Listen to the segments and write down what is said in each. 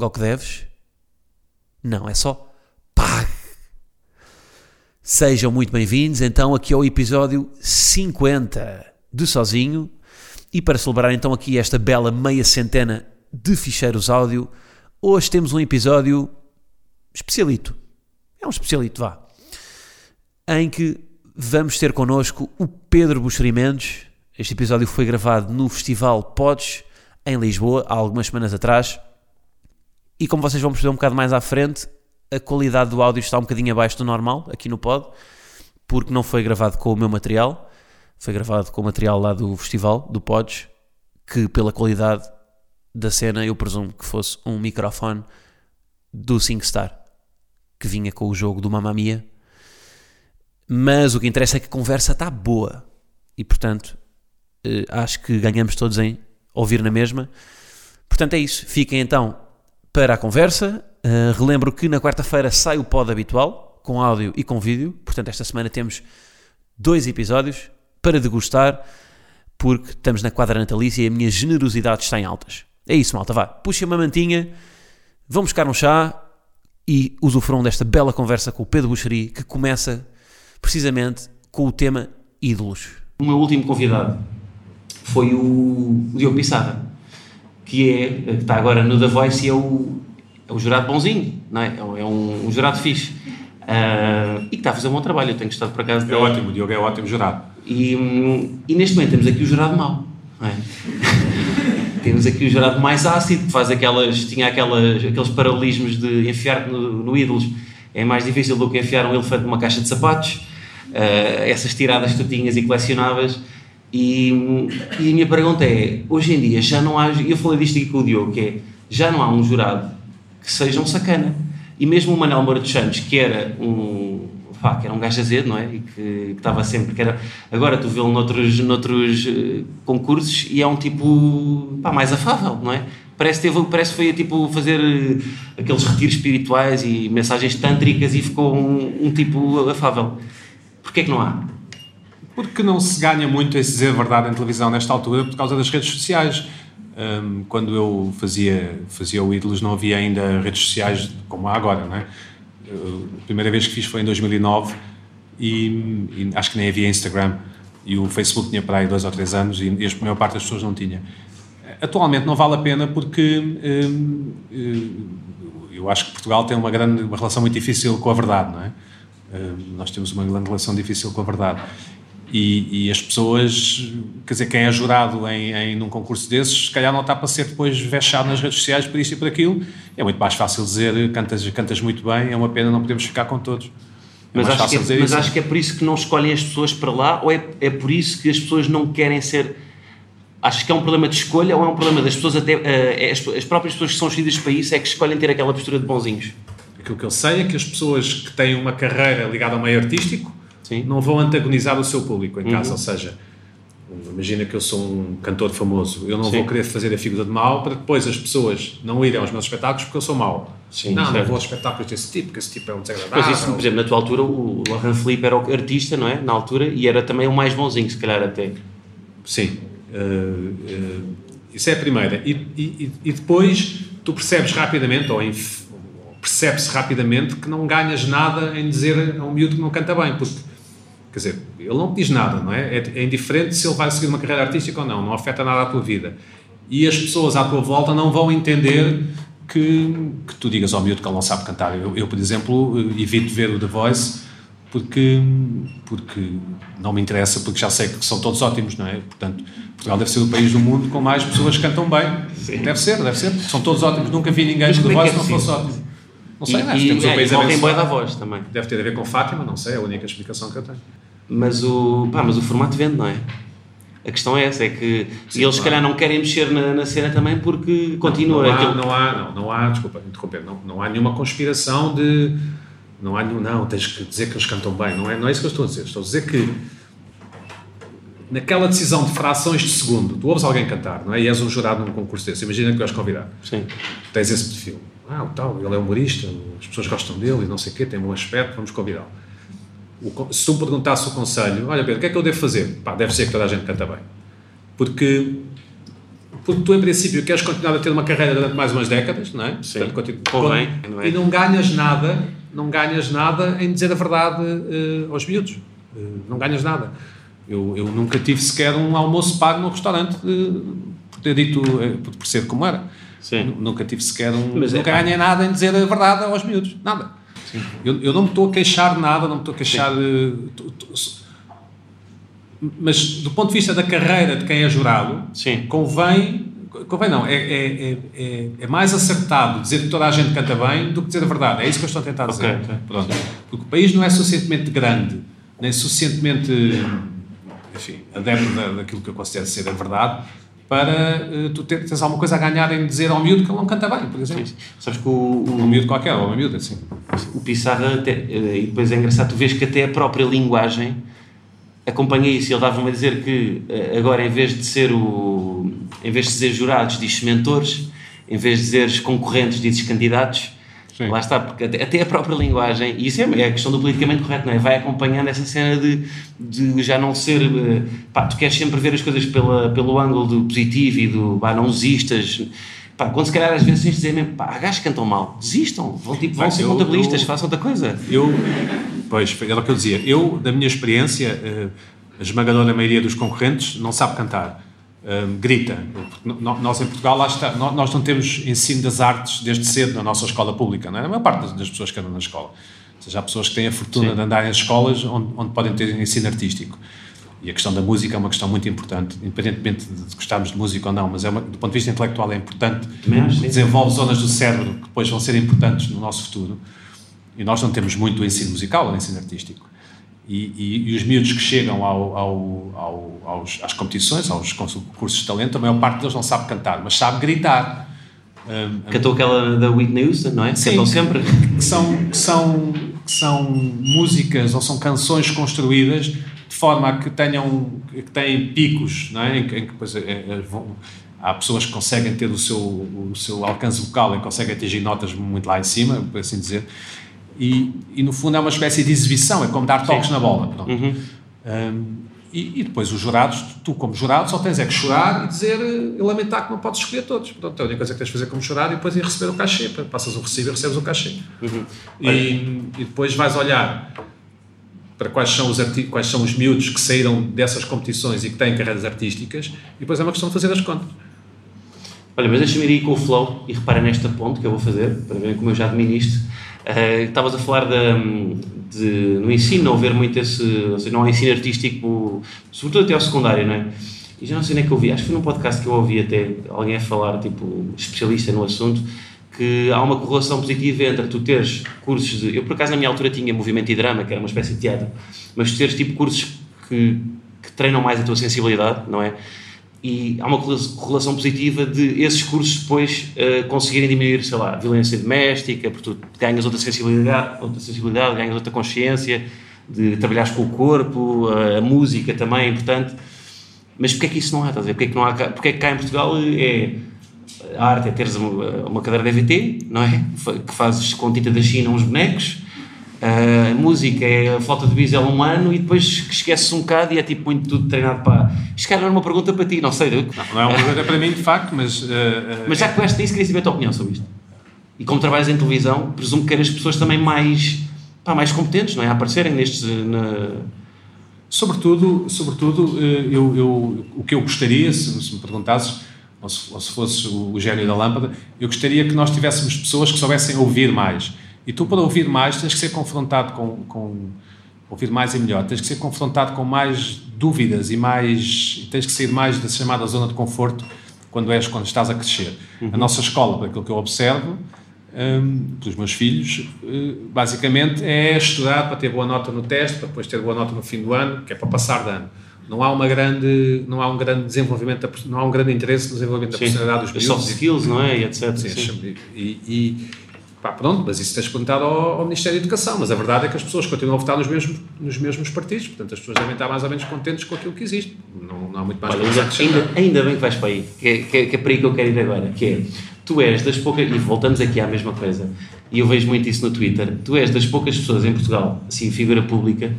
ao que deves? Não, é só pague. Sejam muito bem-vindos, então, aqui ao episódio 50 de Sozinho. E para celebrar, então, aqui esta bela meia centena de ficheiros áudio, hoje temos um episódio especialito. É um especialito, vá. Em que vamos ter connosco o Pedro Buxerimentos. Este episódio foi gravado no Festival Pods, em Lisboa, há algumas semanas atrás. E como vocês vão perceber um bocado mais à frente, a qualidade do áudio está um bocadinho abaixo do normal, aqui no pod, porque não foi gravado com o meu material, foi gravado com o material lá do festival, do Pods, que pela qualidade da cena eu presumo que fosse um microfone do SingStar, que vinha com o jogo do Mamma Mia. Mas o que interessa é que a conversa está boa. E portanto, eh, acho que ganhamos todos em ouvir na mesma. Portanto, é isso. Fiquem então para a conversa. Uh, relembro que na quarta-feira sai o pod habitual, com áudio e com vídeo. Portanto, esta semana temos dois episódios para degustar, porque estamos na quadra natalícia e a minha generosidade está em altas. É isso, malta. Vá, puxem uma mantinha, vão buscar um chá e usufruam desta bela conversa com o Pedro Buxeri, que começa precisamente com o tema ídolos. O meu último convidado foi o Diogo Pissarra, que é, que está agora no The Voice e é o, é o jurado bonzinho, não é? É um, um jurado fixe. Uh, e que está a fazer um bom trabalho, eu tenho gostado por acaso. É ótimo, o Diogo é ótimo jurado. E, e neste momento temos aqui o jurado mau, não é? temos aqui o jurado mais ácido, que faz aquelas, tinha aquelas, aqueles paralelismos de enfiar no, no ídolos. É mais difícil do que enfiar um elefante numa caixa de sapatos. Uh, essas tiradas que tu tinhas e colecionavas. E, e, a minha pergunta é: hoje em dia já não há, eu falei disto aqui com o Diogo, que é já não há um jurado que seja um sacana. E mesmo o Manuel Moura dos Santos, que era um, pá, que era um gajo azedo, não é? E que, estava sempre, que era, agora tu vê-lo noutros, noutros uh, concursos e é um tipo pá, mais afável, não é? Parece, teve, parece foi tipo fazer uh, aqueles retiros espirituais e mensagens tântricas e ficou um, um tipo afável. Porquê é que não há? Porque não se ganha muito esse dizer verdade em televisão nesta altura por causa das redes sociais. Um, quando eu fazia, fazia o Ídolos não havia ainda redes sociais como há agora, não é? A primeira vez que fiz foi em 2009 e, e acho que nem havia Instagram e o Facebook tinha para aí dois ou três anos e, e a maior parte das pessoas não tinha. Atualmente não vale a pena porque hum, eu acho que Portugal tem uma grande uma relação muito difícil com a verdade, não é? Nós temos uma grande relação difícil com a verdade e, e, as pessoas, quer dizer, quem é jurado em, em num concurso desses, se calhar não está para ser depois vexado nas redes sociais por isto e por aquilo. É muito mais fácil dizer cantas, cantas muito bem, é uma pena não podemos ficar com todos. É mas, acho que, é, mas acho que é por isso que não escolhem as pessoas para lá, ou é, é por isso que as pessoas não querem ser. Acho que é um problema de escolha ou é um problema das pessoas, até uh, as, as, próprias pessoas que são escolhidas para isso é que escolhem ter aquela postura de bonzinhos? Aquilo que eu sei é que as pessoas que têm uma carreira ligada ao meio artístico Sim. não vão antagonizar o seu público em casa. Uhum. Ou seja, imagina que eu sou um cantor famoso, eu não Sim. vou querer fazer a figura de mau para depois as pessoas não irem aos meus espetáculos porque eu sou mau. Sim, não, certo. não vou aos espetáculos desse tipo, porque esse tipo é um desagradável. Mas isso, por exemplo, na tua altura, o Laurent Felipe era o artista, não é? Na altura, e era também o mais bonzinho, se calhar até. Sim. Uh, uh, isso é a primeira. E, e, e, depois tu percebes rapidamente, ou percebe-se rapidamente, que não ganhas nada em dizer a um miúdo que não canta bem, porque Quer dizer, ele não te diz nada, não é? é? É indiferente se ele vai seguir uma carreira artística ou não, não afeta nada a tua vida. E as pessoas à tua volta não vão entender que, que tu digas ao miúdo que ele não sabe cantar. Eu, eu, por exemplo, evito ver o The Voice porque, porque não me interessa, porque já sei que são todos ótimos, não é? Portanto, Portugal deve ser o país do mundo com mais pessoas que cantam bem. Sim. Deve ser, deve ser. São todos ótimos. Nunca vi ninguém do The é Voice é não fosse ótimo. Não sei, e, que temos um país abençoado. da voz também. Deve ter a ver com Fátima, não sei, é a única explicação que eu tenho. Mas o, pá, mas o formato vende, não é? A questão é essa, é que e eles se calhar não querem mexer na, na cena também porque continua não, há, aquilo- não há, não, não há, desculpa, interromper, não, não há nenhuma conspiração de, não há nenhum, não, tens que dizer que eles cantam bem, não é, não é isso que eu estou a dizer, estou a dizer que naquela decisão de frações de segundo, tu ouves alguém cantar, não é, e és um jurado num concurso desse, imagina que vais convidar, Sim. tens esse perfil, ah, o tal, ele é humorista, as pessoas gostam dele e não sei o quê, tem um bom aspecto, vamos convidá-lo. Se tu me perguntasse o conselho, olha Pedro, o que é que eu devo fazer? Pá, deve ser que toda a gente canta bem. Porque, porque tu, em princípio, queres continuar a ter uma carreira durante mais umas décadas, não é? Sim. Portanto, Convém, con- não é? E não ganhas nada, não ganhas nada em dizer a verdade eh, aos miúdos. Eh, não ganhas nada. Eu, eu nunca tive sequer um almoço pago no restaurante eh, por ter dito, por ser como era. Sim. Nu- Nunca tive sequer um. Mas é nunca pá. ganhei nada em dizer a verdade aos miúdos. Nada. Eu, eu não me estou a queixar de nada, não me estou a queixar. eh, s- mas do ponto de vista da carreira de quem é jurado, Sim. convém. Convém não, é, é, é, é, é mais acertado dizer que toda a gente canta bem do que dizer a verdade. É isso que eu estou a tentar dizer. Ok, ok. Pronto. Porque o país não é suficientemente grande, nem suficientemente enfim, adepto da, daquilo que eu considero ser a verdade, para eh, tu ter, teres alguma coisa a ganhar em dizer ao miúdo que ele não canta bem, por exemplo. Sabes que o, Um o, miúdo qualquer, ou uma miúda, assim. o Pissarra, até, eh, e depois é engraçado, tu vês que até a própria linguagem acompanha isso. Ele estava-me a dizer que eh, agora, em vez de ser o. Em vez de dizer jurados, diz mentores, em vez de dizeres concorrentes, dizes candidatos. Sim. Lá está, porque até, a própria linguagem, e isso é, a questão do politicamente correto, não é? Vai acompanhando essa cena de, de já não ser. eh, Pá, tu queres sempre ver as coisas pela, pelo ângulo do positivo e do. Pá, não desistas. Pá, quando se calhar às vezes tens de dizer mesmo, pá, há gajos que cantam mal, desistam, vão, tipo, vão ser eu- contabilistas, eu- façam outra coisa. Eu, pois, era o que eu dizia. Eu, da minha experiência, eh, a esmagadora maioria dos concorrentes não sabe cantar. Eh, grita. Nós em Portugal, lá está, nó- nós não temos ensino das artes desde cedo na nossa escola pública, não é? A maior parte das- pessoas que andam na escola. Ou seja, há pessoas que têm a fortuna Sim. de andar em escolas onde, onde podem ter ensino artístico. E a questão da música é uma questão muito importante, independentemente de gostarmos de música ou não, mas é uma, do ponto de vista intelectual é importante. Desenvolve zonas do cérebro que depois vão ser importantes no nosso futuro. E nós não temos muito o ensino musical ou ensino artístico. E, e- e os miúdos que chegam ao, ao- ao- aos, às competições, aos concursos de talento, a maior parte deles não sabe cantar, mas sabe gritar. Hum, Cantou aquela da Whitney Houston, não é? Sim. Cantam sempre. que são, que, são, que são músicas ou são canções construídas de forma a que tenham que têm picos, não é? em, que- em que depois, é, é, vão- há pessoas que conseguem ter o seu, o seu alcance vocal e conseguem atingir notas muito lá em cima, por assim dizer, e, e no fundo é uma espécie de exibição, é como dar toques na bola. pronto. Um, e, e depois os jurados, tu como jurado só tens é que chorar e dizer eh, e lamentar que não podes escolher todos. Portanto, a única coisa que tens de fazer é como chorar e depois ir receber o cachê. Passas o recibo e recebes o cachê. E, e depois vais olhar para quais são, os arti- quais são os miúdos que saíram dessas competições e que têm carreiras artísticas e depois é uma questão de fazer as contas. Olha, mas deixa-me ir aí com o flow e repara nesta ponte que eu vou fazer, para verem como eu já domino isto. Eh, Estavas a falar da- de, no ensino, não haver muito esse. Ou seja, não há ensino artístico, sobretudo até ao secundário, não é? E já não sei nem que eu ouvi, acho que foi num podcast que eu ouvi até alguém a falar, tipo, especialista no assunto, que há uma correlação positiva entre tu teres cursos de. Eu, por acaso, na minha altura tinha movimento e drama, que era uma espécie de teatro, mas tu teres tipo cursos que, que treinam mais a tua sensibilidade, não é? E há uma correlação positiva de esses cursos depois eh, conseguirem diminuir, sei lá, a violência doméstica, porque tu ganhas outra sensibilidade, outra sensibilidade, ganhas outra consciência de trabalhares com o corpo, a, a música também é importante. Mas porquê é que isso não há? Estás a? Porquê é que, não há, porquê é que cá em Portugal é a arte é teres uma, uma cadeira de EVT, não é? Que fazes com tinta da China uns bonecos. A música é a flauta de bisel um ano e depois esqueces um bocado e é tipo muito tudo treinado para. Isto cara era uma pergunta para ti, não sei. eu- Não é uma pergunta para mim, de facto, mas. eh, Mas já que conheceste isso, queria saber a tua opinião sobre isto. E como trabalhas em televisão, presumo que queiras pessoas também mais, pá, mais competentes, não é? A aparecerem nestes. Na... Sobretudo, sobretudo eu, eu, o que eu gostaria, se, se me perguntasses, ou se, ou se fosse o, o gênio da lâmpada, eu gostaria que nós tivéssemos pessoas que soubessem ouvir mais. E tu, para ouvir mais, tens que ser confrontado com, com. Ouvir mais e melhor, tens que ser confrontado com mais dúvidas e mais. tens que sair mais da chamada zona de conforto quando, és, quando estás a crescer. A nossa escola, por aquilo que eu observo, hum, pelos meus filhos, eh, basicamente é estudar para ter boa nota no teste, para depois ter boa nota no fim do ano, que é para passar de ano. não há uma grande não há um grande desenvolvimento da, não há um grande interesse no desenvolvimento da Sim. personalidade dos As miúdos soft skills, não é? E etc. Sim, Sim. E, e pá, pronto, mas isso tens perguntado ao, ao Ministério da Educação, mas a verdade é que as pessoas continuam a votar nos mesmos, nos mesmos partidos, portanto as pessoas devem estar mais ou menos contentes com aquilo que existe. Não, não há muito mais Olha, ainda, ainda, ainda bem que vais para aí, que é, que, que é para aí que eu quero ir agora, que é, tu és das poucas, e voltamos aqui à mesma coisa, e eu vejo muito isso no Twitter, tu és das poucas pessoas em Portugal, assim, figura pública,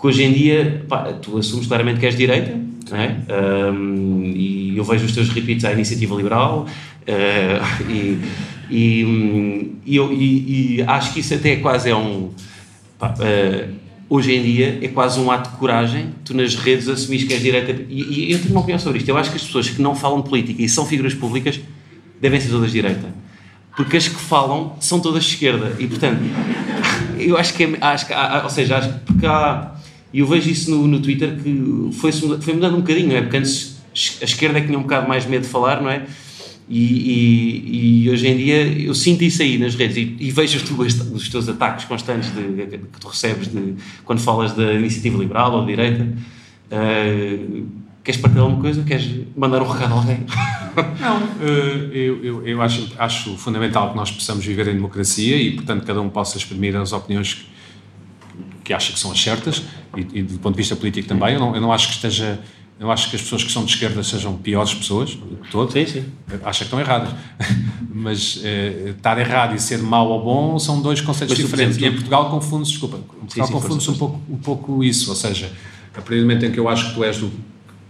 que hoje em dia, pá, tu assumes claramente que és direita, não é? Ahm, e eu vejo os teus repeats à iniciativa liberal, ah, e, e, e e, acho que isso até quase é um... ah, hoje em dia é quase um ato de coragem, tu nas redes assumires que és direita. E, eu tenho uma opinião sobre isto. Eu acho que as pessoas que não falam política e são figuras públicas devem ser todas direita. Porque as que falam são todas de esquerda. E portanto, eu acho que, é, acho que ou seja, acho que porque há. E eu vejo isso no, no Twitter que foi, foi mudando um bocadinho, não é? Porque antes a esquerda é que tinha um bocado mais medo de falar, não é? E, e, e, hoje em dia eu sinto isso aí nas redes e, e vejo os teus, os teus ataques constantes de, de, que tu recebes de, quando falas da iniciativa liberal ou de direita. Uh, queres partilhar alguma coisa? Queres mandar um recado a alguém? Não, uh, eu, eu, eu acho, acho fundamental que nós possamos viver em democracia e, portanto, cada um possa exprimir as opiniões que, que acha que são as certas e, e, do ponto de vista político também. Eu não, eu não acho que esteja. Eu acho que as pessoas que são de esquerda sejam piores pessoas, de todo. Sim, sim. Acho que estão erradas. Mas eh, estar errado e ser mau ou bom são dois conceitos Mas, diferentes. exemplo, e em Portugal confunde-se, desculpa, Portugal confunde-se um pouco, um pouco isso. Ou seja, a partir do momento em que eu acho que tu és do,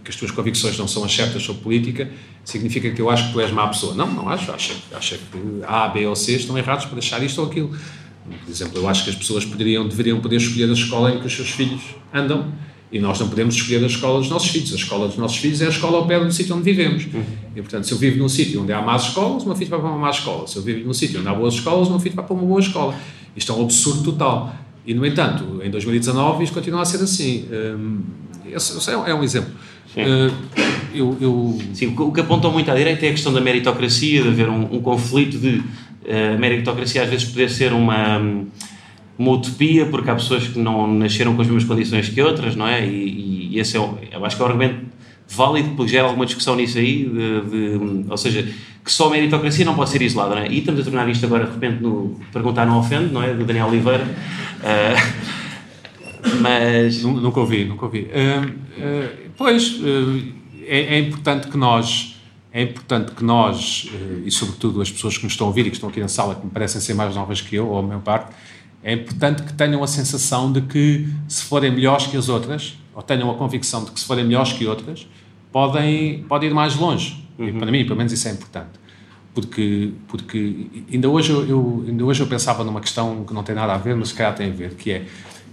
que as tuas convicções não são as certas sobre política, significa que eu acho que tu és má pessoa. Não, não acho. Acho, acho que A, B ou C estão errados para achar isto ou aquilo. Por exemplo, eu acho que as pessoas poderiam, deveriam poder escolher a escola em que os seus filhos andam e nós não podemos escolher a escola dos nossos filhos. A escola dos nossos filhos é a escola ao pé do sítio onde vivemos. Uhum. E, portanto, se eu vivo num sítio onde há más escolas, o meu filho vai para uma má escola. Se eu vivo num sítio onde há boas escolas, o meu filho vai para uma boa escola. Isto é um absurdo total. E, no entanto, em 2019 isto continua a ser assim. Um, esse é um exemplo. Uh, eu, eu... Sim, o que apontam muito à direita é a questão da meritocracia, de haver um, um conflito de uh, meritocracia às vezes poder ser uma uma utopia, porque há pessoas que não nasceram com as mesmas condições que outras, não é? E, e esse é, o, eu acho que é um argumento válido, porque gera alguma discussão nisso aí, de, de, ou seja, que só a meritocracia não pode ser isolada, não é? E estamos a tornar isto agora, de repente, no Perguntar Não Ofende, não é? Do Daniel Oliveira. Uh, mas... Nunca ouvi, nunca ouvi. Uh, uh, pois, é, é importante que nós é importante que nós, e sobretudo as pessoas que nos estão a ouvir e que estão aqui na sala, que me parecem ser mais novas que eu, ou a minha parte, é importante que tenham a sensação de que, se forem melhores que as outras, ou tenham a convicção de que, se forem melhores que outras, podem, podem ir mais longe. Uhum. E para mim, pelo menos, isso é importante. Porque, porque ainda, hoje eu, eu, ainda hoje eu pensava numa questão que não tem nada a ver, mas se calhar tem a ver, que é,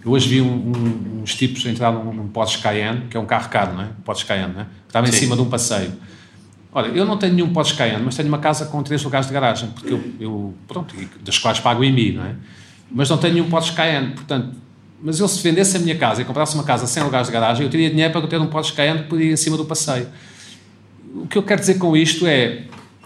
eu hoje vi um, um, uns tipos entrar num, num Porsche Cayenne, que é um carro caro, não é? Porsche Cayenne, não é? Estava em Sim. cima de um passeio. Olha, eu não tenho nenhum Porsche Cayenne, mas tenho uma casa com três lugares de garagem, porque eu, eu pronto, das quais pago o IMI, não é? Mas não tenho nenhum Porsche Cayenne, portanto, mas eu se vendesse a minha casa e comprasse uma casa sem lugares de garagem, eu teria dinheiro para ter um Porsche Cayenne podia ir em cima do passeio. O que eu quero dizer com isto é,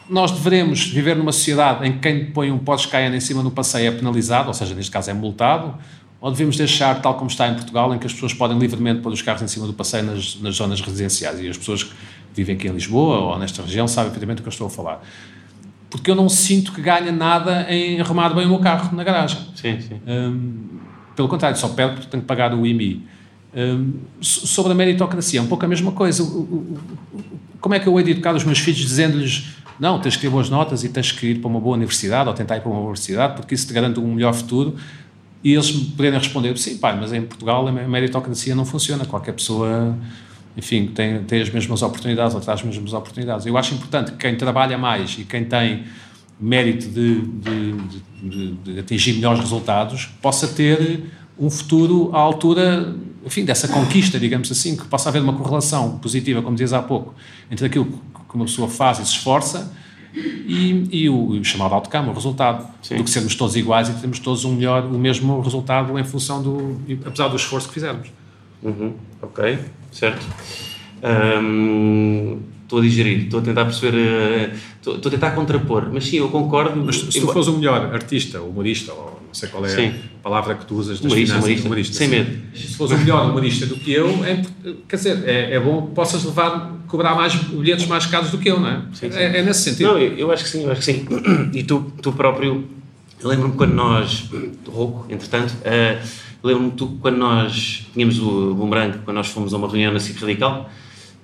nós devemos viver numa sociedade em que quem põe um Porsche Cayenne em cima do passeio é penalizado, ou seja, neste caso é multado, ou devemos deixar, tal como está em Portugal, em que as pessoas podem livremente pôr os carros em cima do passeio nas, nas zonas residenciais, e as pessoas que vivem aqui em Lisboa ou nesta região sabem perfeitamente do que eu estou a falar porque eu não sinto que ganhe nada em arrumar bem o meu carro na garagem. Sim, sim. Um, pelo contrário, só perco porque tenho que pagar o IMI. Um, sobre a meritocracia, é um pouco a mesma coisa. Como é que eu hei de educar os meus filhos dizendo-lhes não, tens que ter boas notas e tens que ir para uma boa universidade ou tentar ir para uma boa universidade porque isso te garante um melhor futuro e eles poderem responder sim, pai, mas em Portugal a meritocracia não funciona, qualquer pessoa enfim, tem, tem as mesmas oportunidades ou traz as mesmas oportunidades. Eu acho importante que quem trabalha mais e quem tem mérito de, de, de, de, atingir melhores resultados possa ter um futuro à altura, enfim, dessa conquista, digamos assim, que possa haver uma correlação positiva, como dizias há pouco, entre aquilo que uma pessoa faz e se esforça e, e o, o, chamado outcome, o resultado, Sim. do que sermos todos iguais e termos todos um melhor, o mesmo resultado em função do, apesar do esforço que fizermos. Uhum. Ok, certo. Um, estou a digerir, estou a tentar perceber, uh, estou, estou, a tentar contrapor, mas sim, eu concordo. Mas se tu fores o melhor artista, humorista ou não sei qual é Sim. a palavra que tu usas Humorista, finanças, humorista. Sem medo. Se fores um melhor humorista do que eu, é, quer dizer, é, é bom que possas levar, cobrar mais bilhetes mais caros do que eu, não é? Sim, sim. É, é nesse sentido. Não, eu, eu acho que sim, eu acho que sim. E tu, tu próprio, lembro-me quando nós, rouco, entretanto, eh, lembro-me tu, quando nós tínhamos o Boomerang, quando nós fomos a uma reunião na CIP Radical,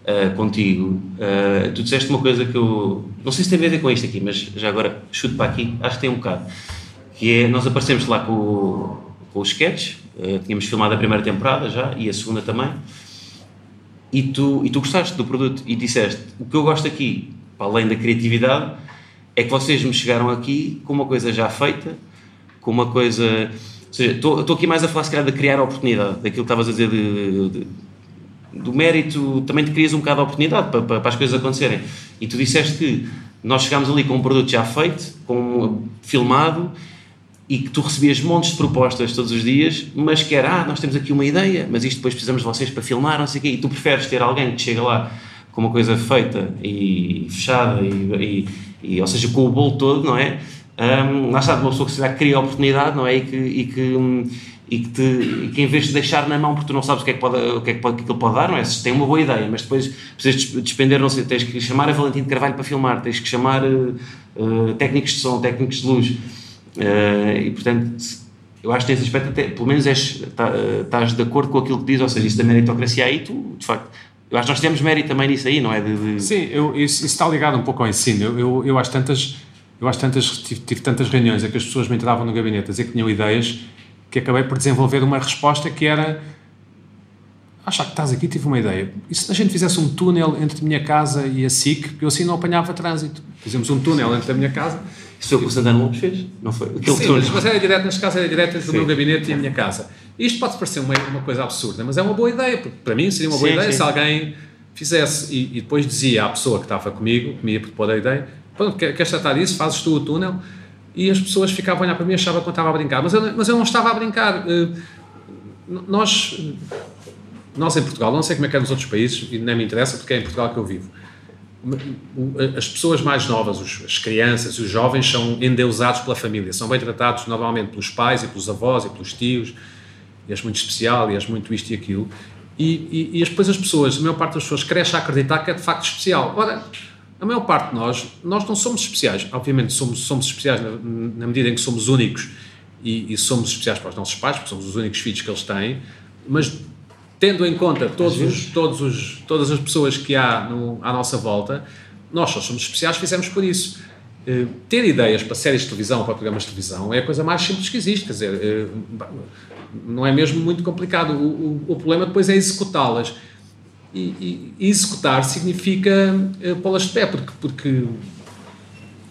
eh, contigo, eh, tu disseste uma coisa que eu, não sei se tem a ver com isto aqui, mas já agora chuto para aqui, acho que tem um bocado, que é, nós aparecemos lá com, com os sketches, tínhamos filmado a primeira temporada já, e a segunda também, e tu, e tu gostaste do produto e disseste o que eu gosto aqui, para além da criatividade, é que vocês me chegaram aqui com uma coisa já feita, com uma coisa. Ou seja, estou aqui mais a falar se calhar de criar oportunidade, daquilo que estavas a dizer de, de- do mérito, também te crias um bocado a oportunidade para, para, para as coisas acontecerem. E tu disseste que nós chegámos ali com um produto já feito, com, filmado, e que tu recebias montes de propostas todos os dias, mas que era, ah, nós temos aqui uma ideia, mas isto depois precisamos de vocês para filmar, não sei o quê, e tu preferes ter alguém que chega lá com uma coisa feita e fechada, e, e, e, ou seja, com o bolo todo, não é? Um, lá está, uma pessoa que se calhar cria a oportunidade, não é? E que, e que, hum, e que, te, e que em vez de deixar na mão, porque tu não sabes o que é que, pode, o que, é que, pode, que aquilo pode dar, não é? Se tem uma boa ideia, mas depois precisas de despender, não sei, tens que chamar a Valentim de Carvalho para filmar, tens que chamar uh, técnicos de som, técnicos de luz, Uh, e portanto, eu acho que nesse aspecto, até, pelo menos és, tá, estás de acordo com aquilo que diz, ou seja, isso da meritocracia aí, tu, de facto, eu acho que nós temos mérito também nisso aí, não é? De, de... Sim, eu, isso, isso está ligado um pouco ao ensino. Eu, eu, eu tantas, eu às tantas tive, tive tantas reuniões em que as pessoas me entravam no gabinete a dizer que tinham ideias que acabei por desenvolver uma resposta que era achar que estás aqui, tive uma ideia. E se a gente fizesse um túnel entre a minha casa e a SIC, eu assim não apanhava trânsito. Fizemos um túnel entre a minha casa isso foi o que o Santana Lopes fez, não foi? Aquele Sim, mas, mas era direto, neste caso era direto entre sim. o meu gabinete e a minha casa. Isto pode parecer uma, uma coisa absurda, mas é uma boa ideia, porque para mim seria uma boa sim, ideia sim. se alguém fizesse e, e, depois dizia à pessoa que estava comigo, que me ia propor a ideia, pronto, queres tratar disso, fazes tu o túnel, e as pessoas ficavam a olhar para mim e achavam que eu estava a brincar, mas eu, mas eu não estava a brincar. Nós, nós em Portugal, não sei como é que é nos outros países, e nem me interessa porque é em Portugal que eu vivo, as pessoas mais novas, as crianças e os jovens são endeusados pela família, são bem tratados normalmente pelos pais e pelos avós e pelos tios, e és muito especial, e és muito isto e aquilo. E, e, e depois as pessoas, a maior parte das pessoas cresce a acreditar que é de facto especial. Ora, a maior parte de nós, nós não somos especiais. Obviamente somos, somos especiais na, na medida em que somos únicos e, e somos especiais para os nossos pais, porque somos os únicos filhos que eles têm, mas tendo em conta todos os, todos os, todas as pessoas que há no, à nossa volta, nós só somos especiais, fizemos por isso. Uh, ter ideias para séries de televisão, para programas de televisão, é a coisa mais simples que existe, quer dizer, uh, não é mesmo muito complicado. O, o, o problema depois é executá-las. E, e, executar significa uh, pô-las de pé, porque, porque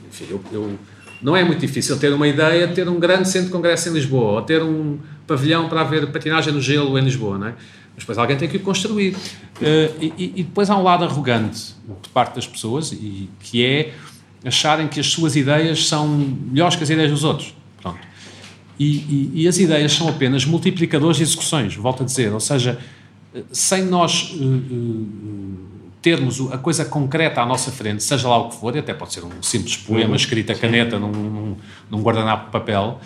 enfim, eu, eu, não é muito difícil ter uma ideia, ter um grande centro de congresso em Lisboa, ou ter um pavilhão para haver patinagem no gelo em Lisboa, não é? Mas depois alguém tem que o construir. Uh, e, e, depois há um lado arrogante de parte das pessoas, e, que é acharem que as suas ideias são melhores que as ideias dos outros. Pronto. E, e as ideias são apenas multiplicadores de execuções, volto a dizer. Ou seja, sem nós uh, uh, termos a coisa concreta à nossa frente, seja lá o que for, e até pode ser um simples poema escrito a caneta num, num, num guardanapo de papel,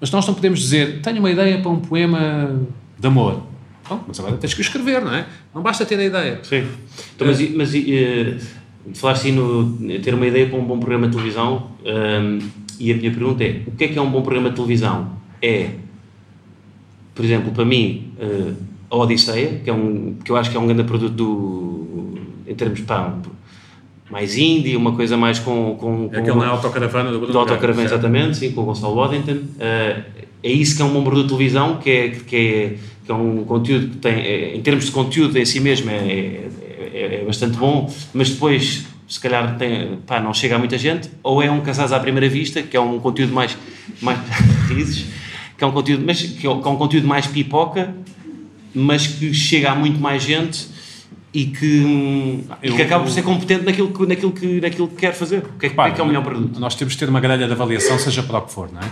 mas nós não podemos dizer, tenho uma ideia para um poema de amor. Bom, mas agora tens que escrever, não é? Não basta ter a ideia. Sim. Então, mas, mas uh, falar assim no ter uma ideia para um bom programa de televisão, um, e a minha pergunta é: o que é que é um bom programa de televisão? É, por exemplo, para mim, uh, a Odisseia, que, é um, que eu acho que é um grande produto do, em termos pá, mais indie, uma coisa mais com. com, é aquele na autocaravana do Do autocaravana, exatamente, sim, com o Gonçalo Waddington. Uh, é isso que é um bom produto de televisão, que é, que é, que é um conteúdo que tem, em termos de conteúdo em si mesmo, é, é, é bastante bom, mas depois, se calhar, tem, pá, não chega a muita gente, ou é um Casados à Primeira Vista, que é um conteúdo mais, mais risos, que é um conteúdo, mas, que é um conteúdo mais pipoca, mas que chega a muito mais gente e que, eu, e que acaba por ser competente naquilo que, naquilo que, naquilo que quer fazer. O que é, Pá, que é o melhor produto? Nós temos de ter uma grelha de avaliação, seja para o que for, não é?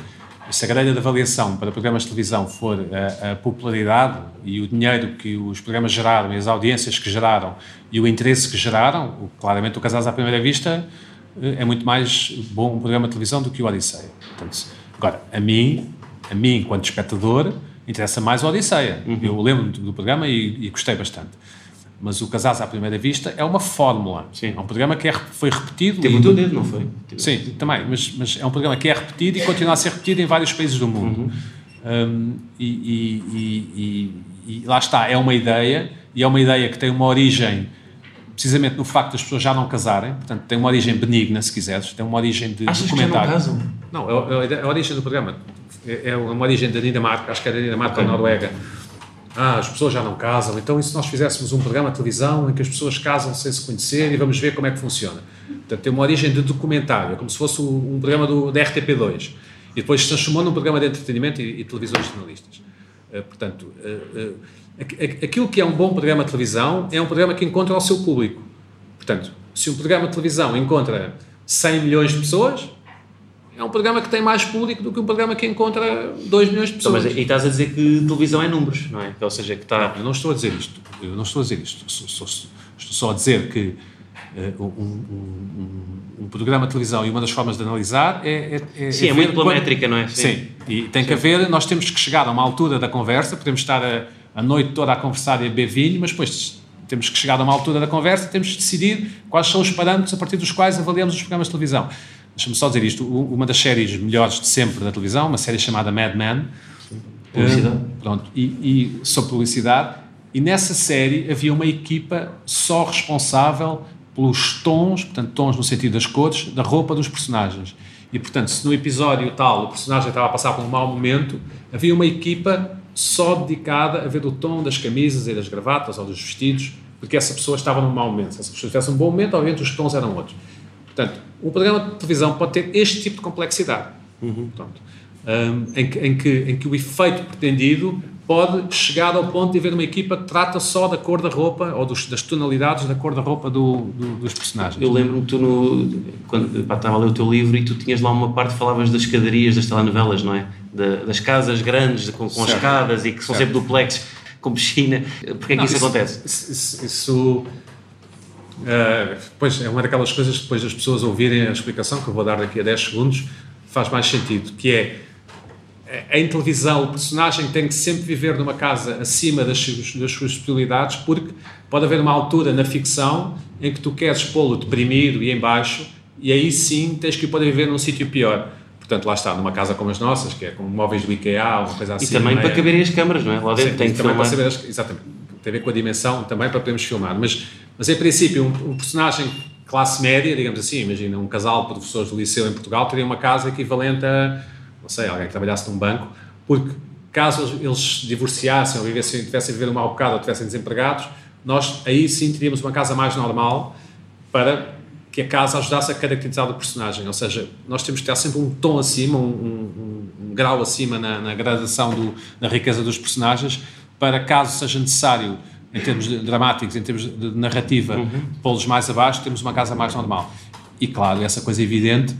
Se a grelha de avaliação para programas de televisão for a, a, popularidade e o dinheiro que os programas geraram e as audiências que geraram e o interesse que geraram, claramente o Casados à Primeira Vista é muito mais bom um programa de televisão do que o Odisseia. Portanto, Agora, a mim, a mim, enquanto espectador, interessa mais a Odisseia. Uhum. Eu lembro do programa e, e gostei bastante. Mas o Casados à Primeira Vista é uma fórmula. Sim. É um programa que é, foi repetido. Teve e- o teu dedo, não foi? Sim, também, mas, mas é um programa que é repetido e continua a ser repetido em vários países do mundo. Um, e, e- e- lá está, é uma ideia, e é uma ideia que tem uma origem precisamente no facto das pessoas já não casarem, portanto, tem uma origem benigna, se quiseres, tem uma origem de Achas que já não documentário. casam? Não, é, é a origem do programa. É, é uma origem da Dinamarca, acho que é da Dinamarca ou Noruega. Ah, as pessoas já não casam, então e se nós fizéssemos um programa de televisão em que as pessoas casam sem se conhecer e vamos ver como é que funciona? Portanto, tem uma origem de documentário, é como se fosse um programa do, da RTP2. E depois se transformou num programa de entretenimento e, e televisões jornalistas. Eh, portanto, eh, eh, aqu- aqu- aquilo que é um bom programa de televisão é um programa que encontra o seu público. Portanto, se um programa de televisão encontra 100 milhões de pessoas, é um programa que tem mais público do que um programa que encontra 2 milhões de Então, pessoas. mas, e estás a dizer que televisão é números, não é? Ou seja, que está. Eu não estou a dizer isto. Eu não estou a dizer isto. Sou- sou- estou só a dizer que eh, um, um- um- programa de televisão e uma das formas de analisar é. é, é Sim, é muito pela quando- métrica, não é? Sim. E tem que haver, nós temos que chegar a uma altura da conversa, podemos estar a, a noite toda a conversar e a beber vinho, mas depois temos que chegar a uma altura da conversa e temos que decidir quais são os parâmetros a partir dos quais avaliamos os programas de televisão. Deixa-me só dizer isto, uma das séries melhores de sempre da televisão, uma série chamada Mad Men, Publicidade. eh, pronto, e, e sobre publicidade, e nessa série havia uma equipa só responsável pelos tons, portanto, tons no sentido das cores, da roupa dos personagens. E, portanto, se no episódio tal o personagem estava a passar por um mau momento, havia uma equipa só dedicada a ver o tom das camisas e das gravatas ou dos vestidos, porque essa pessoa estava num mau momento. Se essa pessoa tivesse um bom momento, obviamente os tons eram outros. Portanto, um programa de televisão pode ter este tipo de complexidade. Portanto, hum, em, que, em, que, em que o efeito pretendido pode chegar ao ponto de haver uma equipa que trata só da cor da roupa ou dos, das tonalidades da cor da roupa do, do- dos personagens. Eu lembro-me que tu, no, quando pá, estava a ler o teu livro, e tu tinhas lá uma parte que falavas das escadarias das telenovelas, não é? Da- das casas grandes com, com escadas e que são Certo. sempre duplex com piscina. Porquê é que Não, isso, acontece? Isso, isso- eh, pois é uma daquelas coisas que depois das pessoas ouvirem a explicação, que eu vou dar daqui a 10 segundos, faz mais sentido, que é em televisão o personagem tem que sempre viver numa casa acima das, suas- das suas possibilidades, porque pode haver uma altura na ficção em que tu queres pô-lo deprimido e em baixo, e aí sim tens que o a viver num sítio pior. Portanto, lá está, numa casa como as nossas, que é com móveis do IKEA uma coisa assim. E também é? para caberem as câmaras, não é? Lá dentro Sim, tem que também filmar. para saber as- exatamente. Tem a ver com a dimensão também para podermos filmar. Mas, mas em princípio, um, um personagem classe média, digamos assim, imagina um casal de professores do liceu em Portugal teria uma casa equivalente a, não sei, alguém que trabalhasse num banco, porque caso eles, eles se divorciassem ou vivessem, tivessem a viver um mau bocado ou estivessem desempregados, nós aí sim teríamos uma casa mais normal para que a casa ajudasse a caracterizar o personagem. Ou seja, nós temos que ter sempre um tom acima, um, um- um grau acima na, na gradação da riqueza dos personagens, para caso seja necessário, em termos dramáticos, em termos de narrativa, pô-los mais abaixo, temos uma casa mais normal. E claro, essa coisa evidente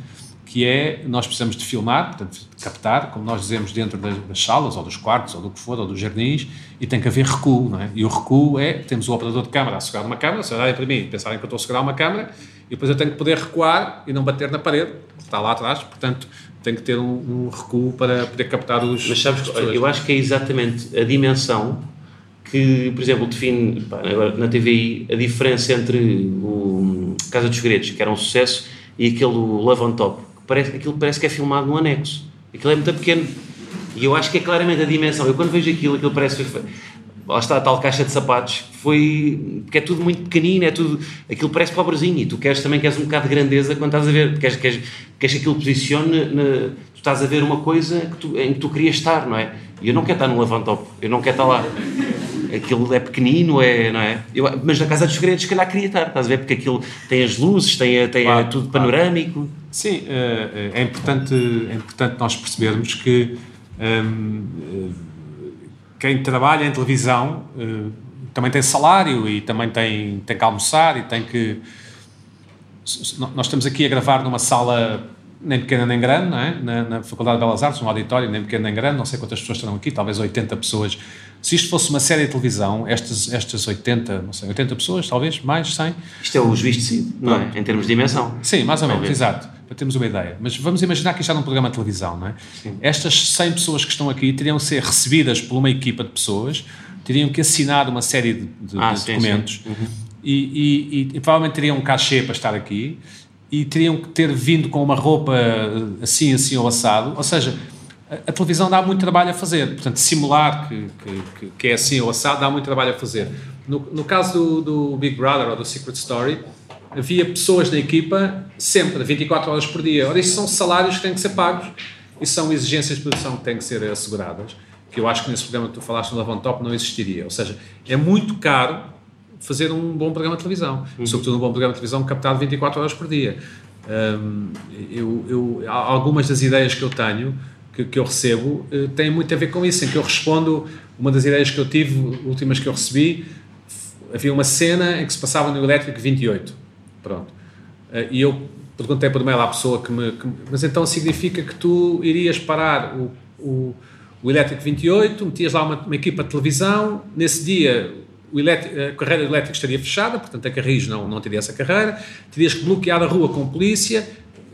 que é nós precisamos de filmar, portanto, de captar, como nós dizemos, dentro das, salas, ou dos quartos, ou do que for, ou dos jardins, e tem que haver recuo, não é? E o recuo é, temos o operador de câmara a segurar uma câmara, se olharem para mim e pensarem que eu estou a segurar uma câmara, e depois eu tenho que poder recuar e não bater na parede, que está lá atrás, portanto, tenho que ter um, um recuo para poder captar os Mas sabes, eu acho que é exatamente a dimensão que, por exemplo, define pá, na TVI a diferença entre o Casa dos Segredos, que era um sucesso, e aquele Love on Top. Que parece, aquilo parece que é filmado num anexo. Aquilo é muito pequeno. E eu acho que é claramente a dimensão. Eu quando vejo aquilo, aquilo parece lá está a tal caixa de sapatos, foi, porque é tudo muito pequenino, é tudo, aquilo parece pobrezinho, e tu queres também queres um bocado de grandeza quando estás a ver, queres, queres, queres que aquilo posicione, na- tu estás a ver uma coisa que tu- em que tu querias estar, não é? E eu não quero estar no Lavantop, eu não quero estar lá. Aquilo é pequenino, é, não é? Eu, mas na Casa dos Segredos, se calhar queria estar, estás a ver? Porque aquilo tem as luzes, tem, tem a- Claro, tudo claro. panorâmico. Sim, eh, é importante, é importante nós percebermos que hum, eh, quem trabalha em televisão eh, também tem salário e também tem, tem que almoçar e tem que. Nós estamos aqui a gravar numa sala nem pequena nem grande, não é? na, na Faculdade de Belas Artes, um auditório nem pequeno nem grande, não sei quantas pessoas estarão aqui, talvez 80 pessoas. Se isto fosse uma série de televisão, estas, estas 80, não sei, 80 pessoas, talvez, mais 100, Isto é o juiz de si, não é? Em termos de dimensão. Sim, mais ou menos, exato. para termos uma ideia. Mas vamos imaginar que isto é num programa de televisão, não é? Estas 100 pessoas que estão aqui teriam que ser recebidas por uma equipa de pessoas, teriam que assinar uma série de, de- Ah, de sim, documentos sim. Uhum. E, e- e- e provavelmente teriam um cachê para estar aqui e teriam que ter vindo com uma roupa assim, assim ou assado. Ou seja, a, televisão dá muito trabalho a fazer. Portanto, simular que, que- que- é assim ou assado dá muito trabalho a fazer. No, no caso do, do Big Brother ou do Secret Story, havia pessoas na equipa sempre, 24 horas por dia. Ora, isto são salários que têm que ser pagos e são exigências de produção que têm que ser asseguradas, que eu acho que nesse programa que tu falaste no Top não existiria. Ou seja, é muito caro fazer um bom programa de televisão, sobretudo um bom programa de televisão captado 24 horas por dia. Hum, eu, eu- algumas das ideias que eu tenho, que, que eu recebo, eh, têm muito a ver com isso, em que eu respondo, uma das ideias que eu tive, últimas que eu recebi, havia uma cena em que se passava no Elétrico 28. Pronto. Eh, E eu perguntei por mail à pessoa que me. que mas então significa que tu irias parar o, o, o Elétrico 28, metias lá uma, uma equipa de televisão, nesse dia a carreira do elétrico estaria fechada, portanto a Carris não, não teria essa carreira, terias que bloquear a rua com polícia,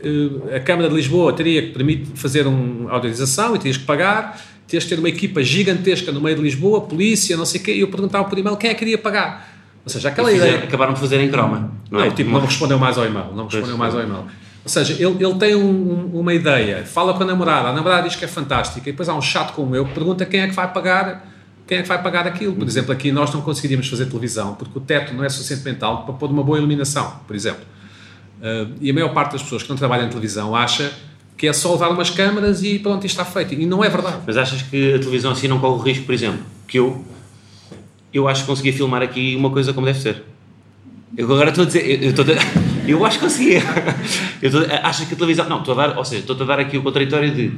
eh, a Câmara de Lisboa teria que permitir fazer uma autorização e terias que pagar, terias que ter uma equipa gigantesca no meio de Lisboa, polícia, não sei o quê, e eu perguntava por e-mail quem é que iria pagar. Ou seja, aquela ideia. acabaram por fazer em croma, não Não, é? tipo, Uma- não me respondeu mais ao e-mail. Não respondeu Pois, mais ao e-mail. Ou seja, ele, ele tem um- uma ideia, fala com a namorada, a namorada diz que é fantástica, e depois há um chato como eu que pergunta quem é que vai pagar quem é que vai pagar aquilo. Por exemplo, aqui nós não conseguiríamos fazer televisão porque o teto não é suficientemente alto para pôr uma boa iluminação, por exemplo. Ah, e a maior parte das pessoas que não trabalham em televisão acha que é só levar umas câmaras e pronto, isto está feito. E não é verdade. Mas achas que a televisão assim não corre o risco, por exemplo, que eu, eu acho que conseguia filmar aqui uma coisa como deve ser. Eu agora estou a dizer, eu, estou a, eu acho que conseguia. Eu que a televisão, não, estou a dar, ou seja, estou a dar aqui o contraditório de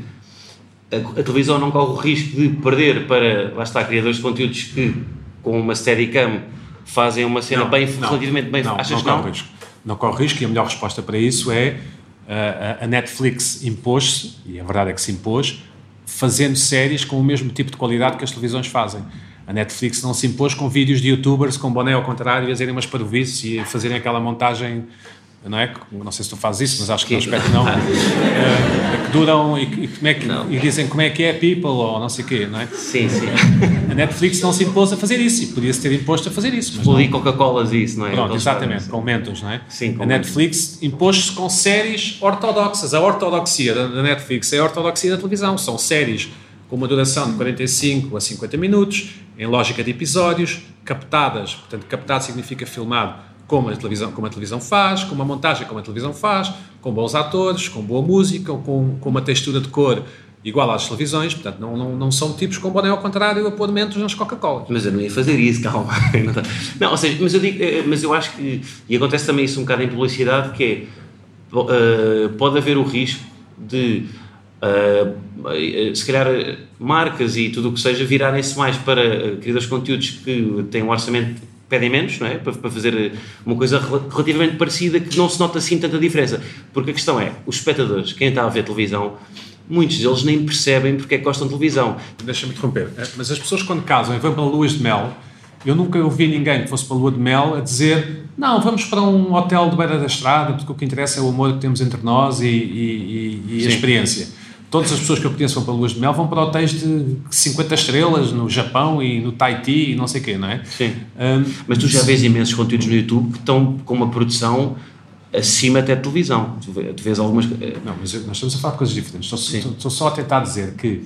a, a televisão não corre o risco de perder para, lá está, criadores de conteúdos que com uma steadicam fazem uma cena bem, relativamente bem, não, achas não não? corre risco. Não corre risco e a melhor resposta para isso é a, a Netflix impôs-se, e a verdade é que se impôs, fazendo séries com o mesmo tipo de qualidade que as televisões fazem. A Netflix não se impôs com vídeos de youtubers com boné ao contrário e a dizerem umas parvoices e fazerem aquela montagem, não é? Não sei se tu fazes isso, mas acho que não. Uh, que duram e, e como é que, Não. e dizem como é que é people ou não sei o quê, não é? Sim, sim. A Netflix não se impôs a fazer isso e podia-se ter imposto a fazer isso. Explodir Coca-Colas e isso, não é? Pronto, exatamente, com Mentos, não é? Sim, com A Netflix impôs-se com séries ortodoxas. A ortodoxia da da Netflix é a ortodoxia da televisão. São séries com uma duração de 45 a 50 minutos, em lógica de episódios, captadas, portanto, captado significa filmado como a televisão, como a televisão faz, com uma montagem como a televisão faz, com bons atores, com boa música, com, com uma textura de cor igual às televisões, portanto, não, não, não são tipos com boné ao contrário a pôr mentos nas Coca-Colas. Mas eu não ia fazer isso, calma. Tá. Não, ou seja, mas eu, digo, eh, mas eu acho que, e acontece também isso um bocado em publicidade, que é, eh, pode haver o risco de, eh, se calhar, marcas e tudo o que seja virarem-se mais para criadores de conteúdos que têm um orçamento pedem menos, não é? Para, para fazer eh, uma coisa rel- relativamente parecida que não se nota assim tanta diferença. Porque a questão é, os espectadores, quem está a ver televisão, muitos deles nem percebem porque é que gostam de televisão. Deixa-me interromper. Eh, Mas as pessoas quando casam e vão para luas de mel, eu nunca ouvi ninguém que fosse para a lua de mel a dizer não, vamos para um hotel de beira da estrada porque o que interessa é o amor que temos entre nós e, e- e- e a experiência. Todas as pessoas que eu conheço vão para luas de mel vão para hotéis de 50 estrelas no Japão e no Tahiti e não sei o quê, não é? Sim. Hum, Mas tu já vês imensos conteúdos no YouTube que estão com uma produção acima até de televisão. Tu vê- tu vês algumas. eh, Não, mas nós estamos a falar de coisas diferentes. Estou, Sim. estou- só a tentar dizer que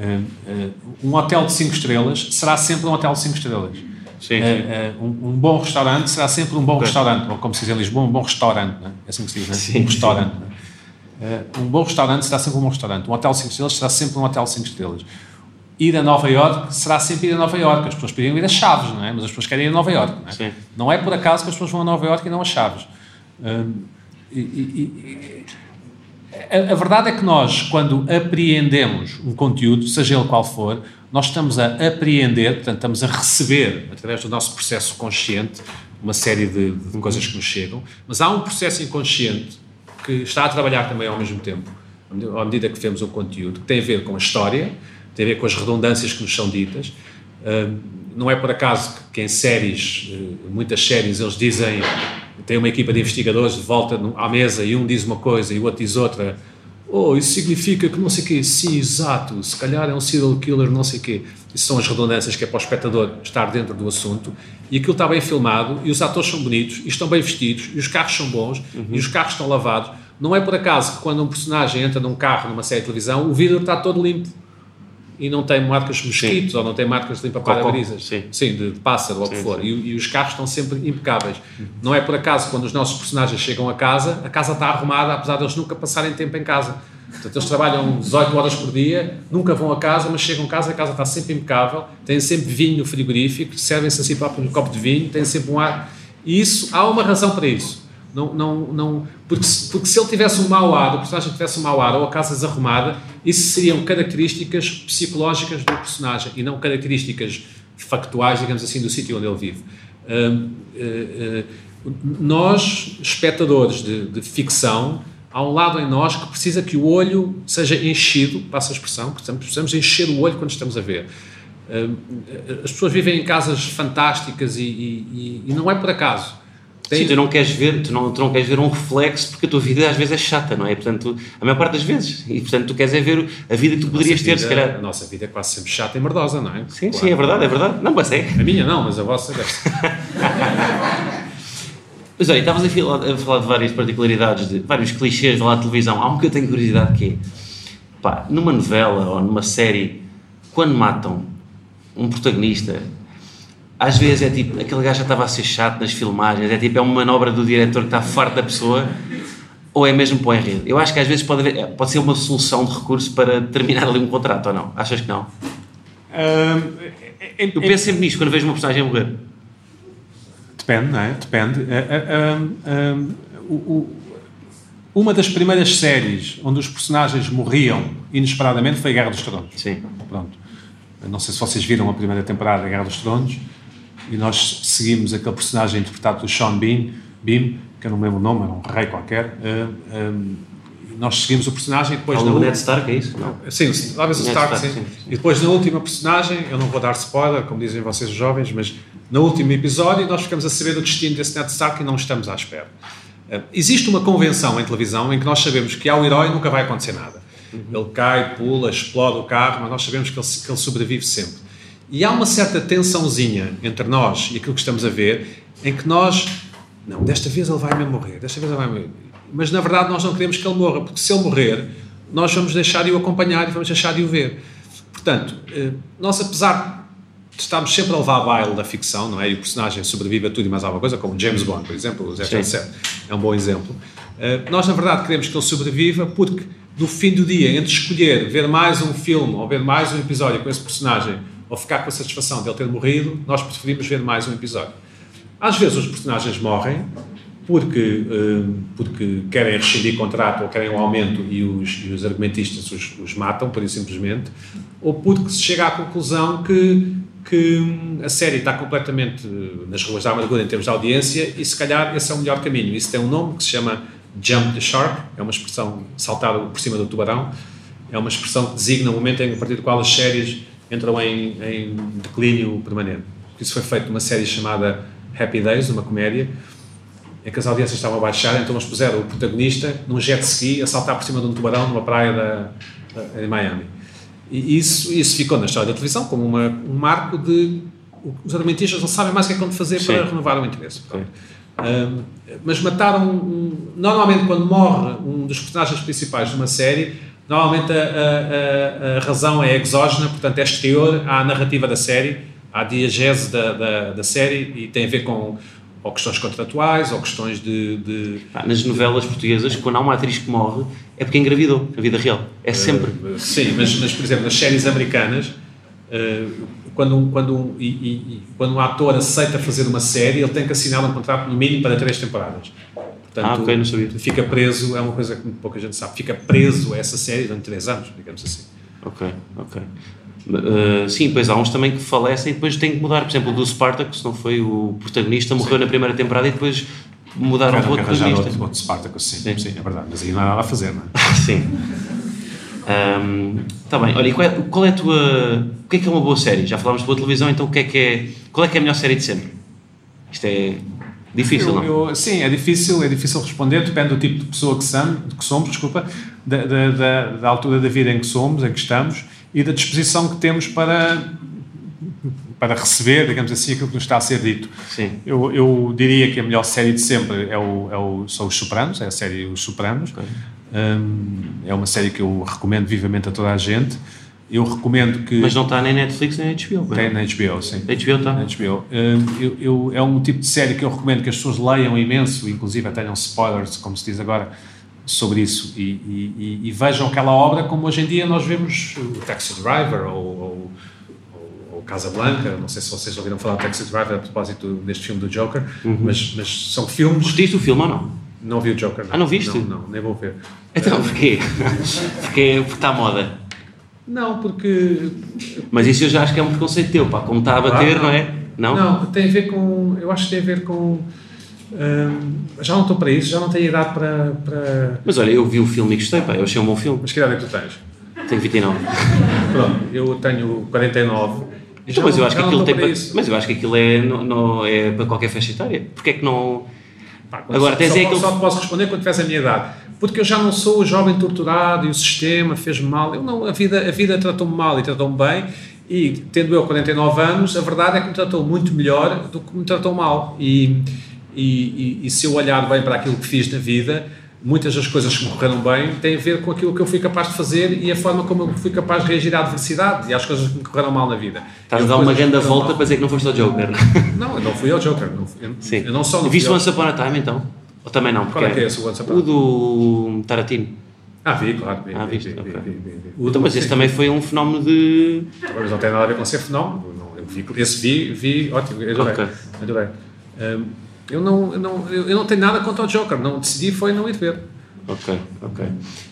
hum, hum, um hotel de 5 estrelas será sempre um hotel de 5 estrelas. Sim, Eh, sim. eh, um, um bom restaurante será sempre um bom Ok. restaurante, ou como se diz em Lisboa, um bom restaurante, não é? É assim que se diz, não é? Sim, um restaurante. não é? Eh, um bom restaurante será sempre um bom restaurante. Um hotel 5 estrelas será sempre um hotel 5 estrelas. Ir a Nova Iorque será sempre ir a Nova Iorque. As pessoas podiam ir a Chaves, não é? Mas as pessoas querem ir a Nova Iorque, não é? Não é por acaso que as pessoas vão a Nova Iorque e não a Chaves. Hum, e- e- e- a, a verdade é que nós, quando apreendemos um conteúdo, seja ele qual for, nós estamos a apreender, portanto, estamos a receber, através do nosso processo consciente, uma série de, de coisas que nos chegam, mas há um processo inconsciente que está a trabalhar também ao mesmo tempo, à medida- que vemos o conteúdo, que tem a ver com a história, tem a ver com as redundâncias que nos são ditas. Hum, não é por acaso que, em séries, eh, muitas séries, eles dizem tem uma equipa de investigadores de volta à mesa e um diz uma coisa e o outro diz outra. Oh, isso significa que não sei o quê. Sim, exato. Se calhar é um serial killer, não sei o quê. Isso são as redundâncias que é para o espectador estar dentro do assunto. E aquilo está bem filmado, e os atores são bonitos, e estão bem vestidos, e os carros são bons, e os carros estão lavados. Não é por acaso que quando um personagem entra num carro, numa série de televisão, o vidro está todo limpo. E não tem marcas de mosquitos, ou não tem marcas de limpa-parabrisas. Sim. Sim, de, de pássaro ou o que Sim, for. E, e os carros estão sempre impecáveis. Não é por acaso quando os nossos personagens chegam a casa, a casa está arrumada, apesar de eles nunca passarem tempo em casa. Portanto, eles trabalham 18 horas por dia, nunca vão a casa, mas chegam a casa, a casa está sempre impecável, têm sempre vinho no frigorífico, servem-se a si próprio um copo de vinho, têm sempre um ar. E isso, há uma razão para isso. Não, não, não, porque, porque se ele tivesse um mau ar, o personagem tivesse um mau ar ou a casa desarrumada, isso seriam características psicológicas do personagem e não características factuais, digamos assim, do sítio onde ele vive. Hum, eh, eh, nós, espectadores de, de ficção, há um lado em nós que precisa que o olho seja enchido, passa a expressão, precisamos, precisamos encher o olho quando estamos a ver. Hum, as pessoas vivem em casas fantásticas e, e- e não é por acaso. Tem- Sim, tu não queres ver, tu não, tu não queres ver um reflexo porque a tua vida às vezes é chata, não é? Portanto, a maior parte das vezes. E portanto, tu queres é ver a vida que tu poderias Nossa ter, vida- se calhar. A nossa vida é quase sempre chata e merdosa, não é? Sim, Claro. sim, é verdade, é verdade. Não, mas é. A minha não, mas a vossa deve ser. Mas olha, estavas a falar, de várias particularidades, de vários clichês lá de televisão. Há um que eu tenho curiosidade que é, pá, numa novela ou numa série, quando matam um protagonista, às vezes é tipo, aquele gajo já estava a ser chato nas filmagens, é tipo, é uma manobra do diretor que está farto da pessoa, ou é mesmo para o enredo? Eu acho que às vezes pode, haver, pode ser uma solução de recurso para terminar ali um contrato, ou não? Achas que não? Hum, em- Eu penso sempre nisto quando vejo uma personagem a morrer. Depende, não é? Depende. Ah, hum, o- o- uma das primeiras séries onde os personagens morriam inesperadamente foi a Guerra dos Tronos. Sim. Pronto. Não sei se vocês viram a primeira temporada da Guerra dos Tronos e nós seguimos aquele personagem interpretado do Sean Bean, Bean, que eu não me lembro o nome, era um rei qualquer. e nós seguimos o personagem e depois Ao na Ned Stark, é isso? Não. Sim, talvez o Stark, sim. sim. E depois na última personagem, eu não vou dar spoiler, como dizem vocês jovens, mas no último episódio nós ficamos a saber do destino desse Ned Stark e não estamos à espera. Eh, Existe uma convenção em televisão em que nós sabemos que ao herói nunca vai acontecer nada. Ele cai, pula, explode o carro, mas nós sabemos que ele, que ele sobrevive sempre. E há uma certa tensãozinha entre nós e aquilo que estamos a ver, em que nós, não, desta vez ele vai mesmo morrer, desta vez ele vai morrer. Mas na verdade nós não queremos que ele morra, porque se ele morrer, nós vamos deixar de o acompanhar e vamos deixar de o ver. Portanto, eh, nós apesar de estarmos sempre a levar a baile da ficção, não é? E o personagem sobrevive a tudo e mais alguma coisa, como James Bond, por exemplo, o 007 é um bom exemplo. Eh, Nós, na verdade, queremos que ele sobreviva porque, no fim do dia, entre escolher ver mais um filme ou ver mais um episódio com esse personagem ou ficar com a satisfação de ele ter morrido, nós preferimos ver mais um episódio. Às vezes os personagens morrem porque, eh, porque querem rescindir contrato ou querem um aumento e os, e os argumentistas os, os matam, por isso simplesmente, ou porque se chega à conclusão que, que hum, a série está completamente eh, nas ruas da amargura em termos de audiência e se calhar esse é o melhor caminho. Isso tem um nome que se chama Jump the Shark, é uma expressão saltar por cima do tubarão, é uma expressão que designa o momento em, a partir do qual as séries entram em, em declínio permanente. Isso foi feito numa série chamada Happy Days, uma comédia, em que as audiências estavam a baixar, então eles puseram o protagonista num jet ski a saltar por cima de um tubarão numa praia da, da- em Miami. E isso, isso ficou na história da televisão como uma, um marco de os argumentistas não sabem mais o que é que vão fazer Sim. para renovar o interesse. Um, mas mataram um, normalmente quando morre um dos personagens principais de uma série normalmente a, a- a- a razão é exógena portanto é exterior à narrativa da série à diagese da, da, da série e tem a ver com ou questões contratuais ou questões de, de Nas novelas portuguesas, quando há uma atriz que morre, é porque engravidou, na vida real. É sempre. Uh, sim, mas, mas, por exemplo, nas séries americanas, uh, quando, um, quando, e- e quando um ator aceita fazer uma série, ele tem que assinar um contrato no mínimo para três temporadas. Portanto, Ah, ok, não sabia. Fica preso, é uma coisa que pouca gente sabe, fica preso a essa série durante três anos, digamos assim. Ok, ok. Uh, sim, pois há uns também que falecem e depois têm que mudar. Por exemplo, o do Spartacus, não foi o protagonista, morreu na primeira temporada e depois mudaram para outro protagonista. outro, outro Spartacus, sim, Sim. sim. é verdade, mas aí não há nada a fazer, não é? Sim. Está bem, olha, e qual é, qual é a tua. O que é que é uma boa série? Já falámos de boa televisão, então o que é que é. Qual é que é a melhor série de sempre? Isto é. Difícil, Eu- não? eu- sim, é difícil, é difícil responder, depende do tipo de pessoa que, sam- que somos, desculpa, da, da, da- da altura da vida em que somos, em que estamos e da disposição que temos para, para receber, digamos assim, aquilo que nos está a ser dito. Sim. Eu, eu diria que a melhor série de sempre é o, é o, são Os Sopranos, é a série Os Sopranos. Hum, é uma série que eu recomendo vivamente a toda a gente. Eu recomendo que. Mas não está nem Netflix nem HBO. pois Tem na HBO, sim. HBO está. Na HBO. Hum, eu, eu- é um tipo de série que eu recomendo que as pessoas leiam imenso, inclusive até tenham spoilers, como se diz agora, sobre isso, e, e- e- vejam aquela obra como hoje em dia nós vemos o Taxi Driver ou, ou, ou- Casablanca. Não sei se vocês ouviram falar do Taxi Driver a propósito deste filme do Joker, mas, mas são filmes. Gostiste do filme ou não? Não vi o Joker, não. Ah, não viste? Não, não, nem vou ver. Então, porquê? Porque, porque está à moda. Não, porque Mas isso eu já acho que é um preconceito teu, pá. Como está a bater, Ah, não é? Não? Não, tem a ver com. Eu acho que tem a ver com. Já não estou para isso, já não tenho idade para. para... Mas olha, eu vi o filme e gostei, pá. Eu achei um bom filme. Mas que idade é que tu tens? Tenho 29. Pronto, eu tenho 49. Então, mas eu acho que aquilo tem para mas eu acho que aquilo é, não, não- é para qualquer faixa etária. Porquê é que não. Pá, Agora, tens só, aí aquele- só posso responder quando tiveres a minha idade. Porque eu já não sou o jovem torturado e o sistema fez-me mal. Eu não, a vida, a vida tratou-me mal e tratou-me bem. E tendo eu 49 anos, a verdade é que me tratou muito melhor do que me tratou mal. E, e, e, e se eu olhar bem para aquilo que fiz na vida, muitas das coisas que me correram bem têm a ver com aquilo que eu fui capaz de fazer e a forma como eu fui capaz de reagir à adversidade e às coisas que me correram mal na vida. Estás a dar uma grande volta mal- para dizer que não foste ao Joker. Não, eu não fui ao Joker. Não, fui- eu, Sim. eu não só não Viste ao... Once Upon a Time então? Ou também não? Qual é que é esse Once Upon a O do Tarantino. Ah, vi, claro. Vi, Ah, vi, vi, Ok. vi, Então, mas esse também foi um fenómeno de. Mas não tem nada a ver com ser fenómeno. Não, eu vi, esse vi, vi, ótimo, adorei. Ok. adorei. Hum, eu, não, eu, não, eu não tenho nada contra o Joker, não decidi foi não ir ver. Ok, ok.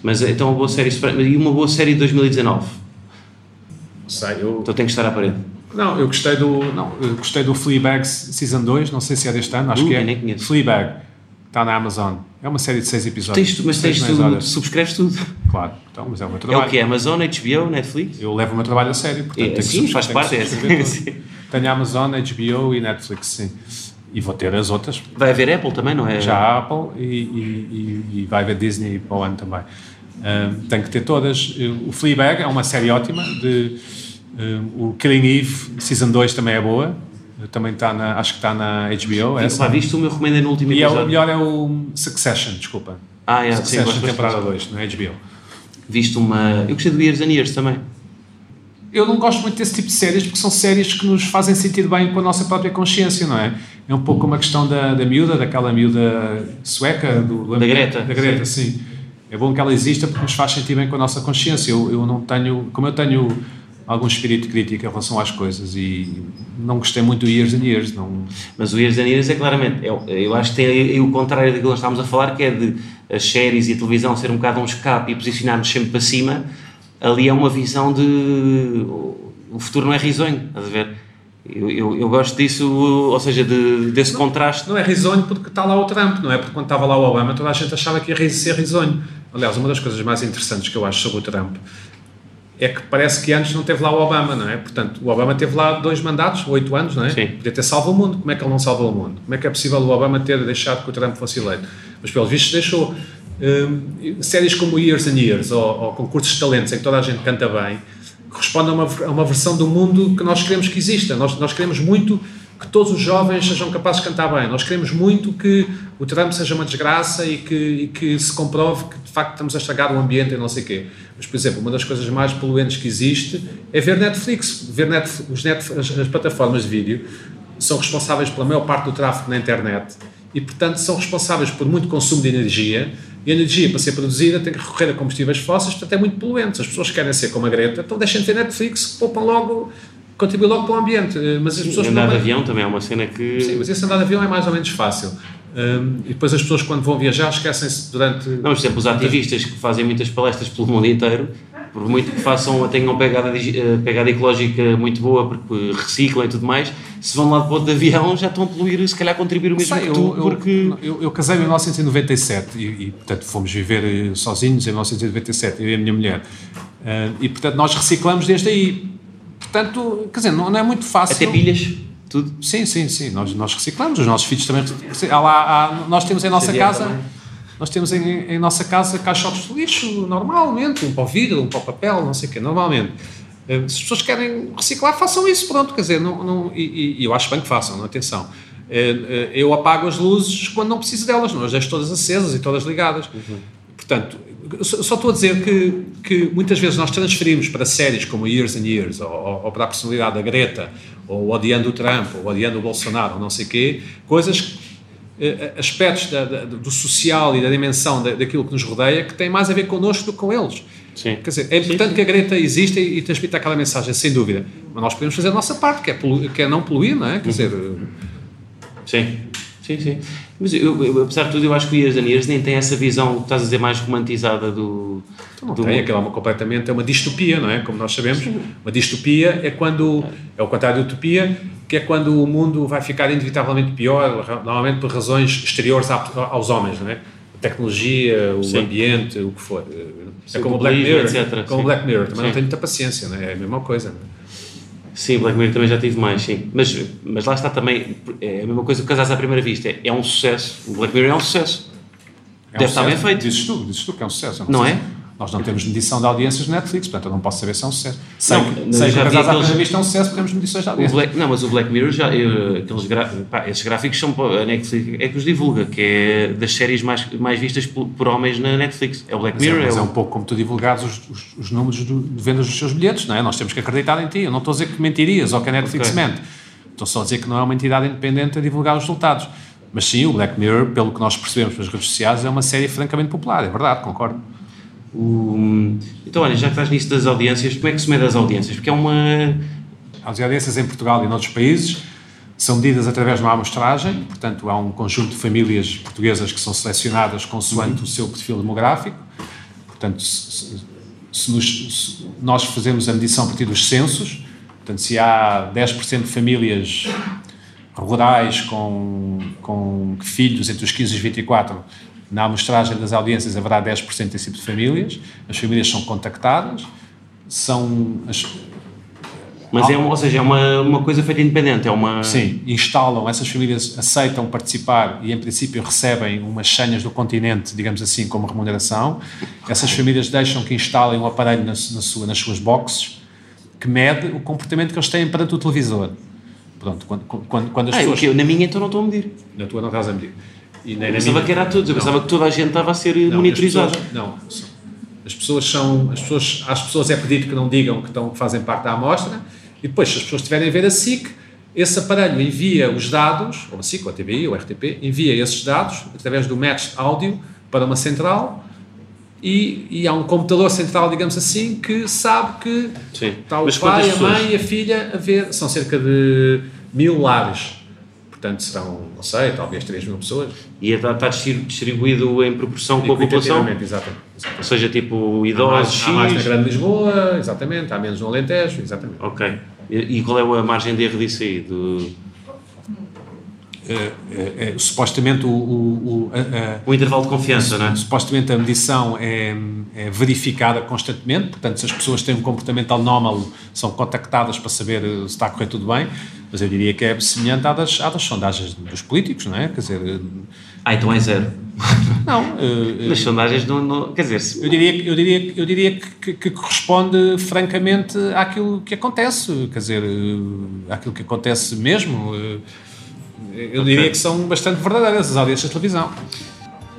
Mas então uma boa série. E uma boa série de 2019. Não sei, eu... Então tem que estar à parede. Não, eu gostei do, não, eu gostei do Fleabag Season 2, não sei se é deste ano, acho Uh, que é. eu nem conheço. Fleabag, está na Amazon. É uma série de seis episódios. Tens tu, mas tens meia tu, horas. subscreves tudo. Claro, então, mas é o meu É trabalho. o que é? Amazon, HBO, Netflix? Eu levo o meu trabalho a sério, portanto, É, sim, faz parte, é tudo. Tenho Amazon, HBO e Netflix, sim. E vou ter as outras, Vai haver Apple também, não é? já a Apple e, e- e- vai haver Disney para o ano também. Um, tenho que ter todas. O Fleabag é uma série ótima. De, um, o Killing Eve, Season 2 também é boa. Também está na, acho que está na HBO. Sim, essa. pá, viste o meu recomendo no último E é, o episódio? melhor é o Succession, desculpa. Ah, é, sim, Succession, bastante. temporada 2, na HBO. Viste uma. Eu gostei do Years and Years também. Eu não gosto muito desse tipo de séries porque são séries que nos fazem sentir bem com a nossa própria consciência, não é? É um pouco uma questão da, da miúda, daquela miúda sueca, do, do Da Greta, Da Greta, sim. É bom que ela exista porque nos faz sentir bem com a nossa consciência. Eu, eu não tenho, como eu tenho algum espírito crítico em relação às coisas e não gostei muito do Years and Years, não... Mas o Years and Years é claramente. Eu, eu acho que tem aí o contrário daquilo que nós estávamos a falar, que é de as séries e a televisão ser um bocado um escape e posicionar-nos sempre para cima. Ali é uma visão de. O futuro não é risonho, estás a ver? Eu, eu, eu gosto disso, ou seja, de, desse contraste. Não é risonho porque está lá o Trump, não é? Porque quando estava lá o Obama toda a gente achava que ia ser risonho. Aliás, uma das coisas mais interessantes que eu acho sobre o Trump é que parece que antes não teve lá o Obama, não é? Portanto, o Obama teve lá dois mandatos, oito anos, não é? Sim. Podia ter salvo o mundo. Como é que ele não salvou o mundo? Como é que é possível o Obama ter deixado que o Trump fosse eleito? Mas, pelos vistos, deixou. Hum, séries como Years and Years ou, ou concursos de talentos em que toda a gente canta bem correspondem a uma, a uma versão do mundo que nós queremos que exista. Nós, nós queremos muito que todos os jovens sejam capazes de cantar bem. Nós queremos muito que o Trump seja uma desgraça e que, e que se comprove que de facto estamos a estragar o ambiente e não sei o quê. Mas, por exemplo, uma das coisas mais poluentes que existe é ver Netflix. Ver Netf- os Netf- as, as plataformas de vídeo são responsáveis pela maior parte do tráfego na internet e, portanto, são responsáveis por muito consumo de energia. E a energia, para ser produzida, tem que recorrer a combustíveis fósseis, portanto, é muito poluente. As pessoas querem ser como a Greta, então deixem de ver Netflix, poupam logo, contribuem logo para o ambiente. Eh, Mas as pessoas Andar de não- avião também é uma cena que. Sim, mas esse andar de avião é mais ou menos fácil. Hum, e depois as pessoas, quando vão viajar, esquecem-se durante. Não, por exemplo, os ativistas que fazem muitas palestras pelo mundo inteiro, por muito que façam, tenham pegada, eh, pegada ecológica muito boa, porque reciclam e tudo mais, se vão lá de ponto de avião já estão a poluir, se calhar contribuir o mesmo Sei, que eu, tu, eu, porque... eu, eu casei em 1997 e, e, portanto, fomos viver eh, sozinhos em 1997, eu e a minha mulher. Ah, e, portanto, nós reciclamos desde aí. Portanto, quer dizer, não, não é muito fácil. Até pilhas. Tudo? Sim, sim, sim. Nós, nós reciclamos, os nossos filhos também. Há lá, há- nós temos em nossa Xavier casa. também. Nós temos em, em nossa casa caixotes de lixo, normalmente, um para o vidro, um para o papel, não sei o quê, normalmente. Eh, Se as pessoas querem reciclar, façam isso, pronto, quer dizer, não, não, e, e- eu acho bem que façam, não, atenção. Eh, eh, Eu apago as luzes quando não preciso delas, não as deixo todas acesas e todas ligadas. Portanto, eu só estou a dizer que, que muitas vezes nós transferimos para séries como Years and Years, ou, ou- para a personalidade da Greta, ou odiando o Trump, ou odiando o Bolsonaro, ou não sei o quê, coisas, aspectos da- da- do social e da dimensão da- daquilo que nos rodeia que têm mais a ver connosco do que com eles. Sim. Quer dizer, é importante que a Greta exista e, e transmita aquela mensagem, sem dúvida. Mas nós podemos fazer a nossa parte, que é, polu- que é não poluir, não é? Quer dizer, Sim, sim, sim. Mas eu, eu, apesar de tudo, eu acho que o and Years nem tem essa visão, que estás a dizer, mais romantizada do. Não do tem, aquilo é uma completamente, é uma distopia, não é? Como nós sabemos, uma distopia é quando, é o contrário de utopia, que é quando o mundo vai ficar inevitavelmente pior, normalmente por razões exteriores aos homens, não é? A tecnologia, o Sim. ambiente, o que for. É Sim, como o Black Mirror, etc. como o Sim. Black Mirror, também não Sim. tenho muita paciência, não é? É a mesma coisa, não é? Sim, Black Mirror também já tive mais, sim. Mas, mas lá está também, é a mesma coisa que Casados à Primeira Vista. É, é um sucesso. O Black Mirror é um sucesso. É Deve um estar bem sucesso. feito. Dizes tu, dizes tu que é um sucesso. eu Não sei. é? Nós não temos medição de audiências de Netflix, portanto eu não posso saber se é um sucesso. Sei, Não, que- sei que já vi Casados à Primeira Vista é um sucesso porque temos medições de O audiências. Black, não, mas o Black Mirror, já, eu, aqueles gra, pá, esses gráficos são a Netflix, é que os divulga, que é das séries mais, mais vistas por, por homens na Netflix. É o Black Mas, é, Mirror, mas é, é o- um pouco como tu divulgares os, os, os números do- de vendas dos seus bilhetes, não é? Nós temos que acreditar em ti. Eu não estou a dizer que mentirias ou que a Netflix Ok. mente. Estou só a dizer que não é uma entidade independente a divulgar os resultados. Mas sim, o Black Mirror, pelo que nós percebemos pelas redes sociais, é uma série francamente popular, é verdade, concordo. O- Então, olha, já que estás nisso das audiências, como é que se mede as audiências? Porque é uma. As audiências em Portugal e noutros países são medidas através de uma amostragem, portanto, há um conjunto de famílias portuguesas que são selecionadas consoante o seu perfil demográfico. Portanto, se- se nos- se nós fazemos a medição a partir dos censos, portanto, se há 10% de famílias rurais com, com filhos entre os 15 e os 24, na amostragem das audiências haverá 10% desse tipo de famílias. As famílias são contactadas, são as, Mas é, uma- ou seja, é uma, uma coisa feita independente, é uma. Sim, instalam, essas famílias aceitam participar e, em princípio, recebem umas senhas do continente, digamos assim, como remuneração. Essas famílias deixam que instalem um aparelho na, na sua, nas suas boxes que mede o comportamento que eles têm perante o televisor. Pronto, quando, quando, quando as Ah, pessoas. ok, na minha então não estou a medir. Na tua não estás a medir. E Eu pensava minha. que era a todos, eu pensava que toda a gente estava a ser Não, monitorizada. as pessoas- Não, as pessoas são. As pessoas, às pessoas é pedido que não digam que, estão, que fazem parte da amostra e depois, se as pessoas estiverem a ver a SIC, esse aparelho envia os dados, ou a SIC, ou a TVI, ou a RTP, envia esses dados através do match áudio para uma central e, e há um computador central, digamos assim, que sabe que Sim. está o Mas pai, a mãe pessoas? e a filha a ver. São cerca de mil lares. Portanto, serão, não sei, talvez 3 mil pessoas. E está, distribuído em proporção com a população? Exatamente. exatamente. Ou seja, tipo, Há mais, idosos, há mais na. Grande Lisboa, exatamente, há menos no Alentejo, exatamente. Ok. E, e qual é a margem de erro disso aí? Do, É, é, supostamente o, o, o, a- o intervalo de confiança, não é? supostamente a medição é, é verificada constantemente, portanto, se as pessoas têm um comportamento anómalo, são contactadas para saber eh, se está a correr tudo bem, mas eu diria que é semelhante à das, à das sondagens dos políticos, não é? Quer dizer, eh, Ah, então é zero. não, eh, Nas sondagens não, não- Quer dizer, se- Eu diria, que- eu diria, eu diria que, que- corresponde francamente àquilo que acontece, quer dizer, eh, àquilo que acontece mesmo. eh, Eu diria que são bastante verdadeiras as audiências de televisão.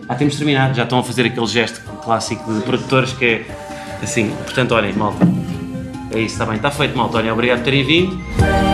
Ah, temos terminado. Já estão a fazer aquele gesto clássico de produtores que é assim. Portanto, olhem, malta. É isso, está bem. Está feito, malta. Olhem, obrigado por terem vindo.